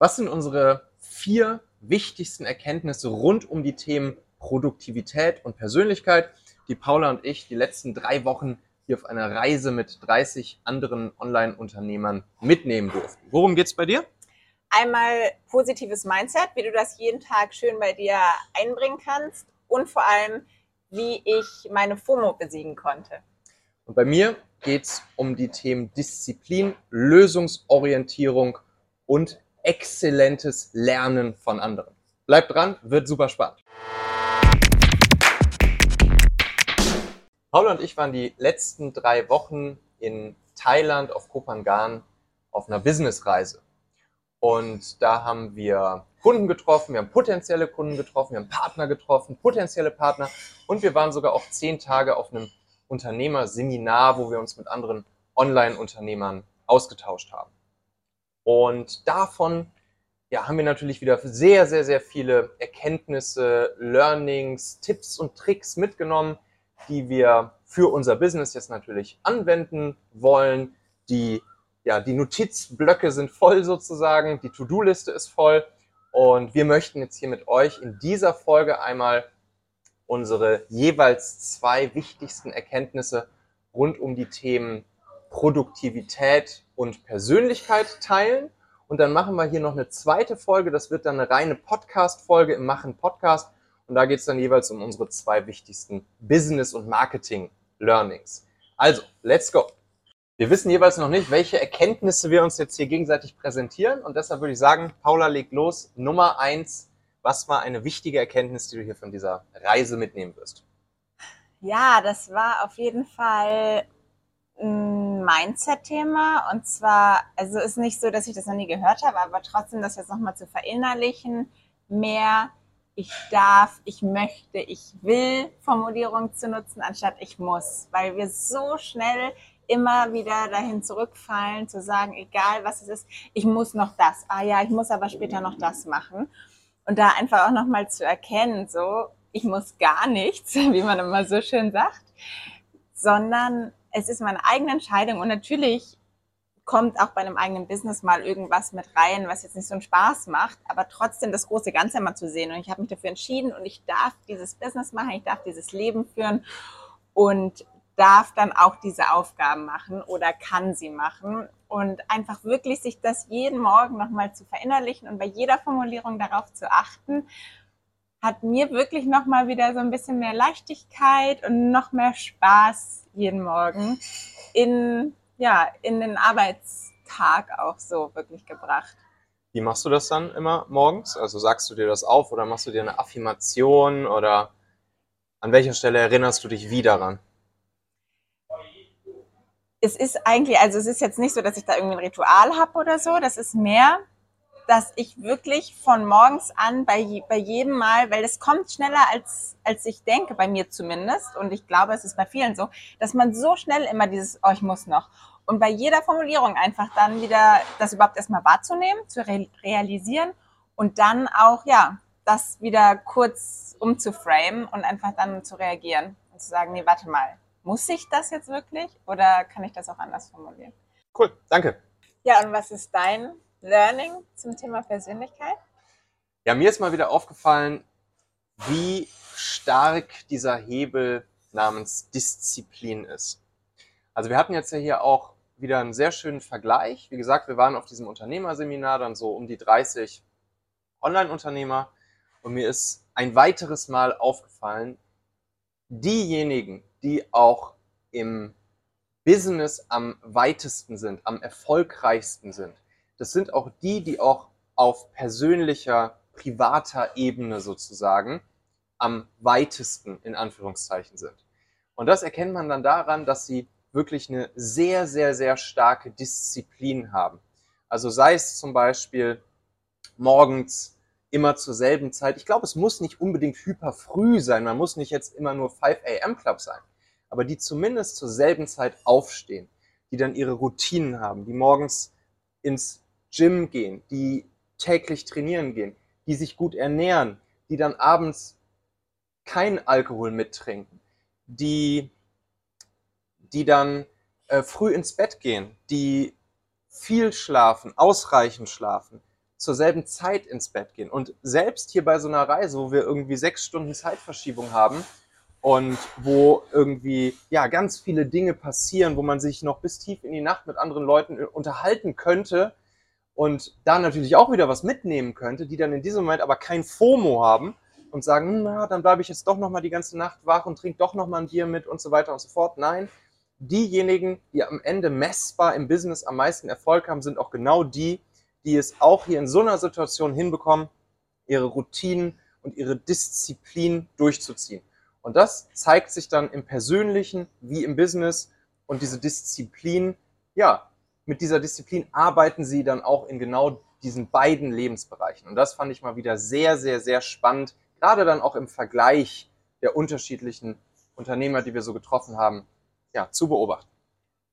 Was sind unsere vier wichtigsten Erkenntnisse rund um die Themen Produktivität und Persönlichkeit, die Paula und ich die letzten drei Wochen hier auf einer Reise mit 30 anderen Online-Unternehmern mitnehmen durften? Worum geht's bei dir? Einmal positives Mindset, wie du das jeden Tag schön bei dir einbringen kannst und vor allem, wie ich meine FOMO besiegen konnte. Und bei mir geht es um die Themen Disziplin, Lösungsorientierung und exzellentes Lernen von anderen. Bleibt dran, wird super spannend. Paula und ich waren die letzten drei Wochen in Thailand auf Kopangan auf einer Businessreise. Und da haben wir Kunden getroffen, wir haben potenzielle Kunden getroffen, wir haben Partner getroffen, potenzielle Partner und wir waren sogar auch zehn Tage auf einem Unternehmerseminar, wo wir uns mit anderen Online-Unternehmern ausgetauscht haben. Und davon ja, haben wir natürlich wieder sehr, sehr, sehr viele Erkenntnisse, Learnings, Tipps und Tricks mitgenommen, die wir für unser Business jetzt natürlich anwenden wollen, die ja, die Notizblöcke sind voll sozusagen, die To-Do-Liste ist voll. Und wir möchten jetzt hier mit euch in dieser Folge einmal unsere jeweils zwei wichtigsten Erkenntnisse rund um die Themen Produktivität und Persönlichkeit teilen. Und dann machen wir hier noch eine zweite Folge. Das wird dann eine reine Podcast-Folge im Machen Podcast. Und da geht es dann jeweils um unsere zwei wichtigsten Business- und Marketing-Learnings. Also, let's go! Wir wissen jeweils noch nicht, welche Erkenntnisse wir uns jetzt hier gegenseitig präsentieren. Und deshalb würde ich sagen, Paula legt los. Nummer eins. Was war eine wichtige Erkenntnis, die du hier von dieser Reise mitnehmen wirst? Ja, das war auf jeden Fall ein Mindset-Thema. Und zwar, also ist nicht so, dass ich das noch nie gehört habe, aber trotzdem das jetzt nochmal zu verinnerlichen, mehr ich darf, ich möchte, ich will Formulierung zu nutzen, anstatt ich muss. Weil wir so schnell immer wieder dahin zurückfallen, zu sagen, egal was es ist, ich muss noch das. Ah ja, ich muss aber später noch das machen. Und da einfach auch nochmal zu erkennen, so, ich muss gar nichts, wie man immer so schön sagt, sondern es ist meine eigene Entscheidung. Und natürlich kommt auch bei einem eigenen Business mal irgendwas mit rein, was jetzt nicht so einen Spaß macht, aber trotzdem das große Ganze mal zu sehen. Und ich habe mich dafür entschieden und ich darf dieses Business machen, ich darf dieses Leben führen. Und darf dann auch diese Aufgaben machen oder kann sie machen und einfach wirklich sich das jeden Morgen nochmal zu verinnerlichen und bei jeder Formulierung darauf zu achten, hat mir wirklich nochmal wieder so ein bisschen mehr Leichtigkeit und noch mehr Spaß jeden Morgen in, ja, in den Arbeitstag auch so wirklich gebracht. Wie machst du das dann immer morgens? Also sagst du dir das auf oder machst du dir eine Affirmation oder an welcher Stelle erinnerst du dich wie daran? es ist eigentlich, also es ist jetzt nicht so, dass ich da irgendwie ein Ritual habe oder so. Das ist mehr, dass ich wirklich von morgens an bei, bei jedem Mal, weil es kommt schneller als, als ich denke, bei mir zumindest, und ich glaube, es ist bei vielen so, dass man so schnell immer dieses, oh, ich muss noch. Und bei jeder Formulierung einfach dann wieder das überhaupt erstmal wahrzunehmen, zu re realisieren und dann auch, ja, das wieder kurz umzuframen und einfach dann zu reagieren und zu sagen, nee, warte mal, muss ich das jetzt wirklich oder kann ich das auch anders formulieren? Cool, danke. Ja, und was ist dein Learning zum Thema Persönlichkeit? Ja, mir ist mal wieder aufgefallen, wie stark dieser Hebel namens Disziplin ist. Also wir hatten jetzt ja hier auch wieder einen sehr schönen Vergleich. Wie gesagt, wir waren auf diesem Unternehmerseminar, dann so um die 30 Online-Unternehmer. Und mir ist ein weiteres Mal aufgefallen, diejenigen, die auch im Business am weitesten sind, am erfolgreichsten sind. Das sind auch die, die auch auf persönlicher, privater Ebene sozusagen am weitesten in Anführungszeichen sind. Und das erkennt man dann daran, dass sie wirklich eine sehr, sehr, sehr starke Disziplin haben. Also sei es zum Beispiel morgens immer zur selben Zeit. Ich glaube, es muss nicht unbedingt hyper früh sein. Man muss nicht jetzt immer nur 5 a.m. Club sein. Aber die zumindest zur selben Zeit aufstehen, die dann ihre Routinen haben, die morgens ins Gym gehen, die täglich trainieren gehen, die sich gut ernähren, die dann abends kein Alkohol mittrinken, die, die dann äh, früh ins Bett gehen, die viel schlafen, ausreichend schlafen, zur selben Zeit ins Bett gehen. Und selbst hier bei so einer Reise, wo wir irgendwie sechs Stunden Zeitverschiebung haben und wo irgendwie ja ganz viele Dinge passieren, wo man sich noch bis tief in die Nacht mit anderen Leuten unterhalten könnte und da natürlich auch wieder was mitnehmen könnte, die dann in diesem Moment aber kein FOMO haben und sagen, na, dann bleibe ich jetzt doch noch mal die ganze Nacht wach und trinke doch noch mal ein Bier mit und so weiter und so fort. Nein, diejenigen, die am Ende messbar im Business am meisten Erfolg haben, sind auch genau die, die es auch hier in so einer Situation hinbekommen, ihre Routinen und ihre Disziplin durchzuziehen. Und das zeigt sich dann im Persönlichen wie im Business. Und diese Disziplin, ja, mit dieser Disziplin arbeiten sie dann auch in genau diesen beiden Lebensbereichen. Und das fand ich mal wieder sehr, sehr, sehr spannend, gerade dann auch im Vergleich der unterschiedlichen Unternehmer, die wir so getroffen haben, ja, zu beobachten.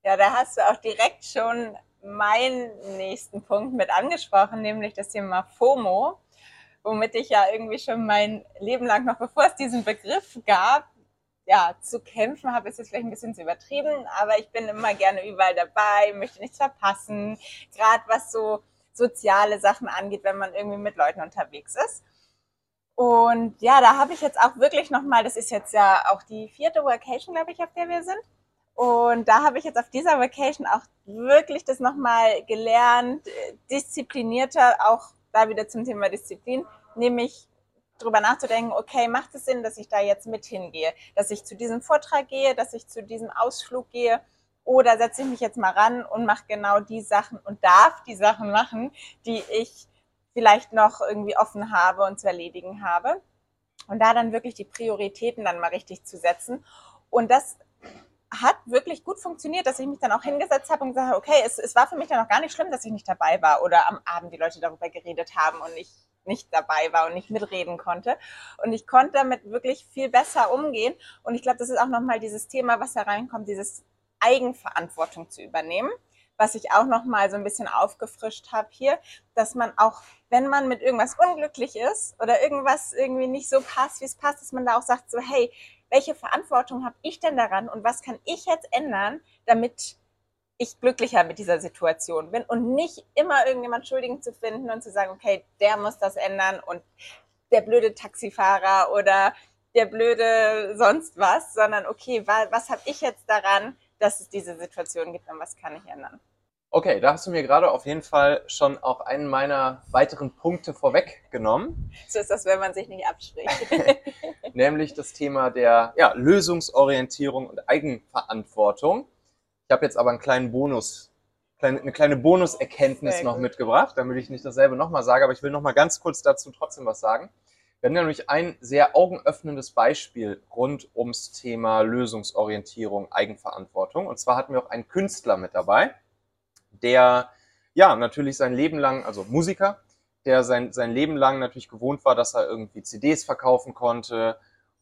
Ja, da hast du auch direkt schon meinen nächsten Punkt mit angesprochen, nämlich das Thema FOMO, womit ich ja irgendwie schon mein Leben lang, noch bevor es diesen Begriff gab, ja, zu kämpfen habe, ist jetzt vielleicht ein bisschen zu übertrieben, aber ich bin immer gerne überall dabei, möchte nichts verpassen, gerade was so soziale Sachen angeht, wenn man irgendwie mit Leuten unterwegs ist. Und ja, da habe ich jetzt auch wirklich nochmal, das ist jetzt ja auch die vierte Vacation, glaube ich, auf der wir sind. Und da habe ich jetzt auf dieser Vacation auch wirklich das nochmal gelernt, disziplinierter, auch da wieder zum Thema Disziplin, nämlich drüber nachzudenken, okay, macht es Sinn, dass ich da jetzt mit hingehe, dass ich zu diesem Vortrag gehe, dass ich zu diesem Ausflug gehe oder setze ich mich jetzt mal ran und mache genau die Sachen und darf die Sachen machen, die ich vielleicht noch irgendwie offen habe und zu erledigen habe. Und da dann wirklich die Prioritäten dann mal richtig zu setzen. Und das hat wirklich gut funktioniert, dass ich mich dann auch hingesetzt habe und gesagt habe, okay, es, es war für mich dann auch gar nicht schlimm, dass ich nicht dabei war oder am Abend die Leute darüber geredet haben und ich nicht dabei war und nicht mitreden konnte. Und ich konnte damit wirklich viel besser umgehen. Und ich glaube, das ist auch nochmal dieses Thema, was da reinkommt, dieses Eigenverantwortung zu übernehmen was ich auch noch mal so ein bisschen aufgefrischt habe hier, dass man auch, wenn man mit irgendwas unglücklich ist oder irgendwas irgendwie nicht so passt, wie es passt, dass man da auch sagt so, hey, welche Verantwortung habe ich denn daran und was kann ich jetzt ändern, damit ich glücklicher mit dieser Situation bin und nicht immer irgendjemand Schuldigen zu finden und zu sagen, okay, der muss das ändern und der blöde Taxifahrer oder der blöde sonst was, sondern okay, was, was habe ich jetzt daran, dass es diese Situation gibt und was kann ich ändern? Okay, da hast du mir gerade auf jeden Fall schon auch einen meiner weiteren Punkte vorweggenommen. So ist das, wenn man sich nicht abspricht. Nämlich das Thema der ja, Lösungsorientierung und Eigenverantwortung. Ich habe jetzt aber einen kleinen Bonus, eine kleine Bonuserkenntnis noch mitgebracht, damit ich nicht dasselbe nochmal sage, aber ich will nochmal ganz kurz dazu trotzdem was sagen. Wir haben nämlich ein sehr augenöffnendes Beispiel rund ums Thema Lösungsorientierung, Eigenverantwortung. Und zwar hatten wir auch einen Künstler mit dabei der ja natürlich sein Leben lang, also Musiker, der sein, sein Leben lang natürlich gewohnt war, dass er irgendwie CDs verkaufen konnte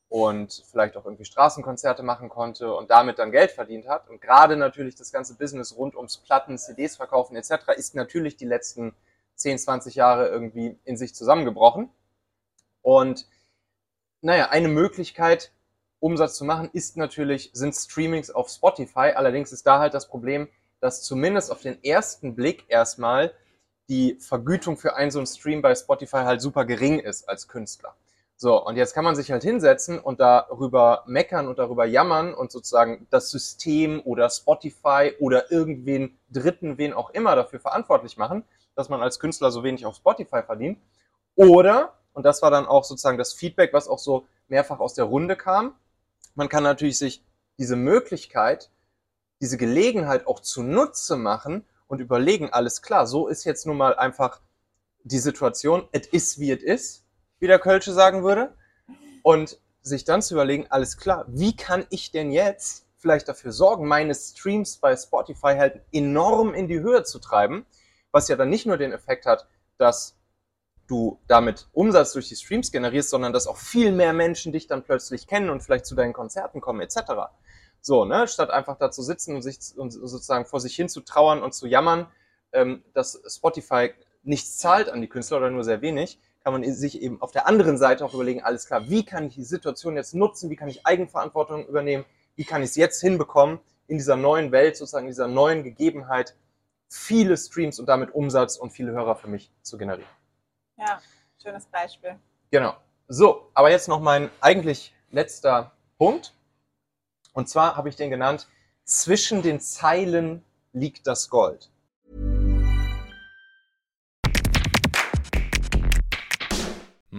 und vielleicht auch irgendwie Straßenkonzerte machen konnte und damit dann Geld verdient hat. Und gerade natürlich das ganze Business rund ums Platten, CDs verkaufen etc. ist natürlich die letzten 10, 20 Jahre irgendwie in sich zusammengebrochen. Und naja, eine Möglichkeit, Umsatz zu machen, ist natürlich, sind Streamings auf Spotify. Allerdings ist da halt das Problem, dass zumindest auf den ersten Blick erstmal die Vergütung für einen so einen Stream bei Spotify halt super gering ist als Künstler. So, und jetzt kann man sich halt hinsetzen und darüber meckern und darüber jammern und sozusagen das System oder Spotify oder irgendwen Dritten, wen auch immer dafür verantwortlich machen, dass man als Künstler so wenig auf Spotify verdient. Oder, und das war dann auch sozusagen das Feedback, was auch so mehrfach aus der Runde kam, man kann natürlich sich diese Möglichkeit diese Gelegenheit auch zunutze machen und überlegen, alles klar, so ist jetzt nun mal einfach die Situation, es ist wie es ist, wie der Kölsche sagen würde. Und sich dann zu überlegen, alles klar, wie kann ich denn jetzt vielleicht dafür sorgen, meine Streams bei Spotify halt enorm in die Höhe zu treiben, was ja dann nicht nur den Effekt hat, dass du damit Umsatz durch die Streams generierst, sondern dass auch viel mehr Menschen dich dann plötzlich kennen und vielleicht zu deinen Konzerten kommen etc. So, ne, statt einfach da zu sitzen und sich und sozusagen vor sich hin zu trauern und zu jammern, ähm, dass Spotify nichts zahlt an die Künstler oder nur sehr wenig, kann man sich eben auf der anderen Seite auch überlegen, alles klar, wie kann ich die Situation jetzt nutzen, wie kann ich Eigenverantwortung übernehmen, wie kann ich es jetzt hinbekommen, in dieser neuen Welt, sozusagen in dieser neuen Gegebenheit, viele Streams und damit Umsatz und viele Hörer für mich zu generieren. Ja, schönes Beispiel. Genau. So, aber jetzt noch mein eigentlich letzter Punkt. Und zwar habe ich den genannt, zwischen den Zeilen liegt das Gold.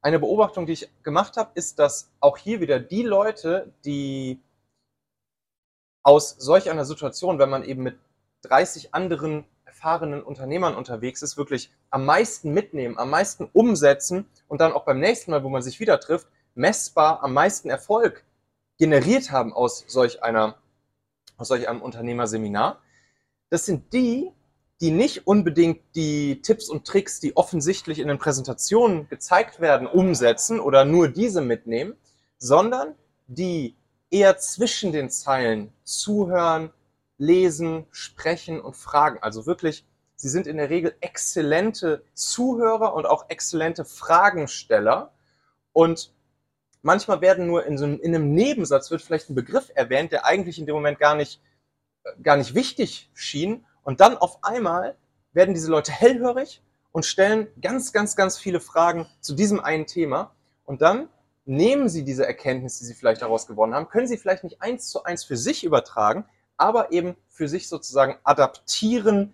eine Beobachtung, die ich gemacht habe, ist, dass auch hier wieder die Leute, die aus solch einer Situation, wenn man eben mit 30 anderen erfahrenen Unternehmern unterwegs ist, wirklich am meisten mitnehmen, am meisten umsetzen und dann auch beim nächsten Mal, wo man sich wieder trifft, messbar am meisten Erfolg generiert haben aus solch einer, aus solch einem Unternehmerseminar. Das sind die, die nicht unbedingt die Tipps und Tricks, die offensichtlich in den Präsentationen gezeigt werden, umsetzen oder nur diese mitnehmen, sondern die eher zwischen den Zeilen zuhören, lesen, sprechen und fragen. Also wirklich, sie sind in der Regel exzellente Zuhörer und auch exzellente Fragensteller. Und manchmal werden nur in, so einem, in einem Nebensatz wird vielleicht ein Begriff erwähnt, der eigentlich in dem Moment gar nicht, gar nicht wichtig schien und dann auf einmal werden diese Leute hellhörig und stellen ganz, ganz, ganz viele Fragen zu diesem einen Thema. Und dann nehmen sie diese Erkenntnis, die sie vielleicht daraus gewonnen haben, können sie vielleicht nicht eins zu eins für sich übertragen, aber eben für sich sozusagen adaptieren,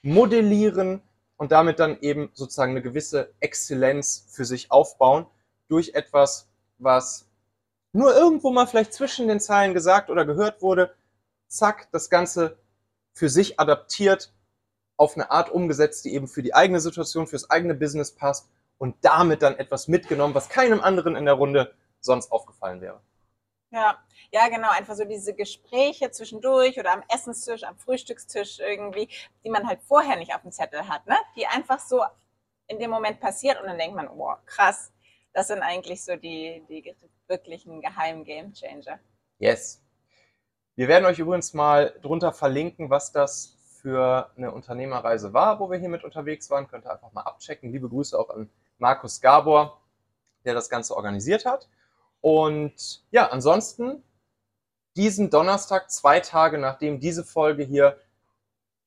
modellieren und damit dann eben sozusagen eine gewisse Exzellenz für sich aufbauen durch etwas, was nur irgendwo mal vielleicht zwischen den Zeilen gesagt oder gehört wurde. Zack, das Ganze für sich adaptiert, auf eine Art umgesetzt, die eben für die eigene Situation, fürs eigene Business passt und damit dann etwas mitgenommen, was keinem anderen in der Runde sonst aufgefallen wäre. Ja, ja, genau, einfach so diese Gespräche zwischendurch oder am Essenstisch, am Frühstückstisch irgendwie, die man halt vorher nicht auf dem Zettel hat, ne? Die einfach so in dem Moment passiert und dann denkt man, oh, krass, das sind eigentlich so die, die wirklichen geheimen Game Changer. Yes. Wir werden euch übrigens mal drunter verlinken, was das für eine Unternehmerreise war, wo wir hier mit unterwegs waren. Könnt ihr einfach mal abchecken. Liebe Grüße auch an Markus Gabor, der das Ganze organisiert hat. Und ja, ansonsten diesen Donnerstag, zwei Tage nachdem diese Folge hier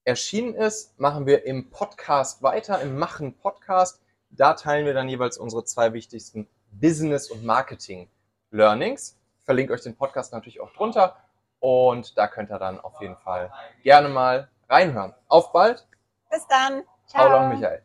erschienen ist, machen wir im Podcast weiter, im Machen Podcast. Da teilen wir dann jeweils unsere zwei wichtigsten Business- und Marketing-Learnings. Ich verlinke euch den Podcast natürlich auch drunter. Und da könnt ihr dann auf jeden Fall gerne mal reinhören. Auf bald. Bis dann. Ciao. Und Michael.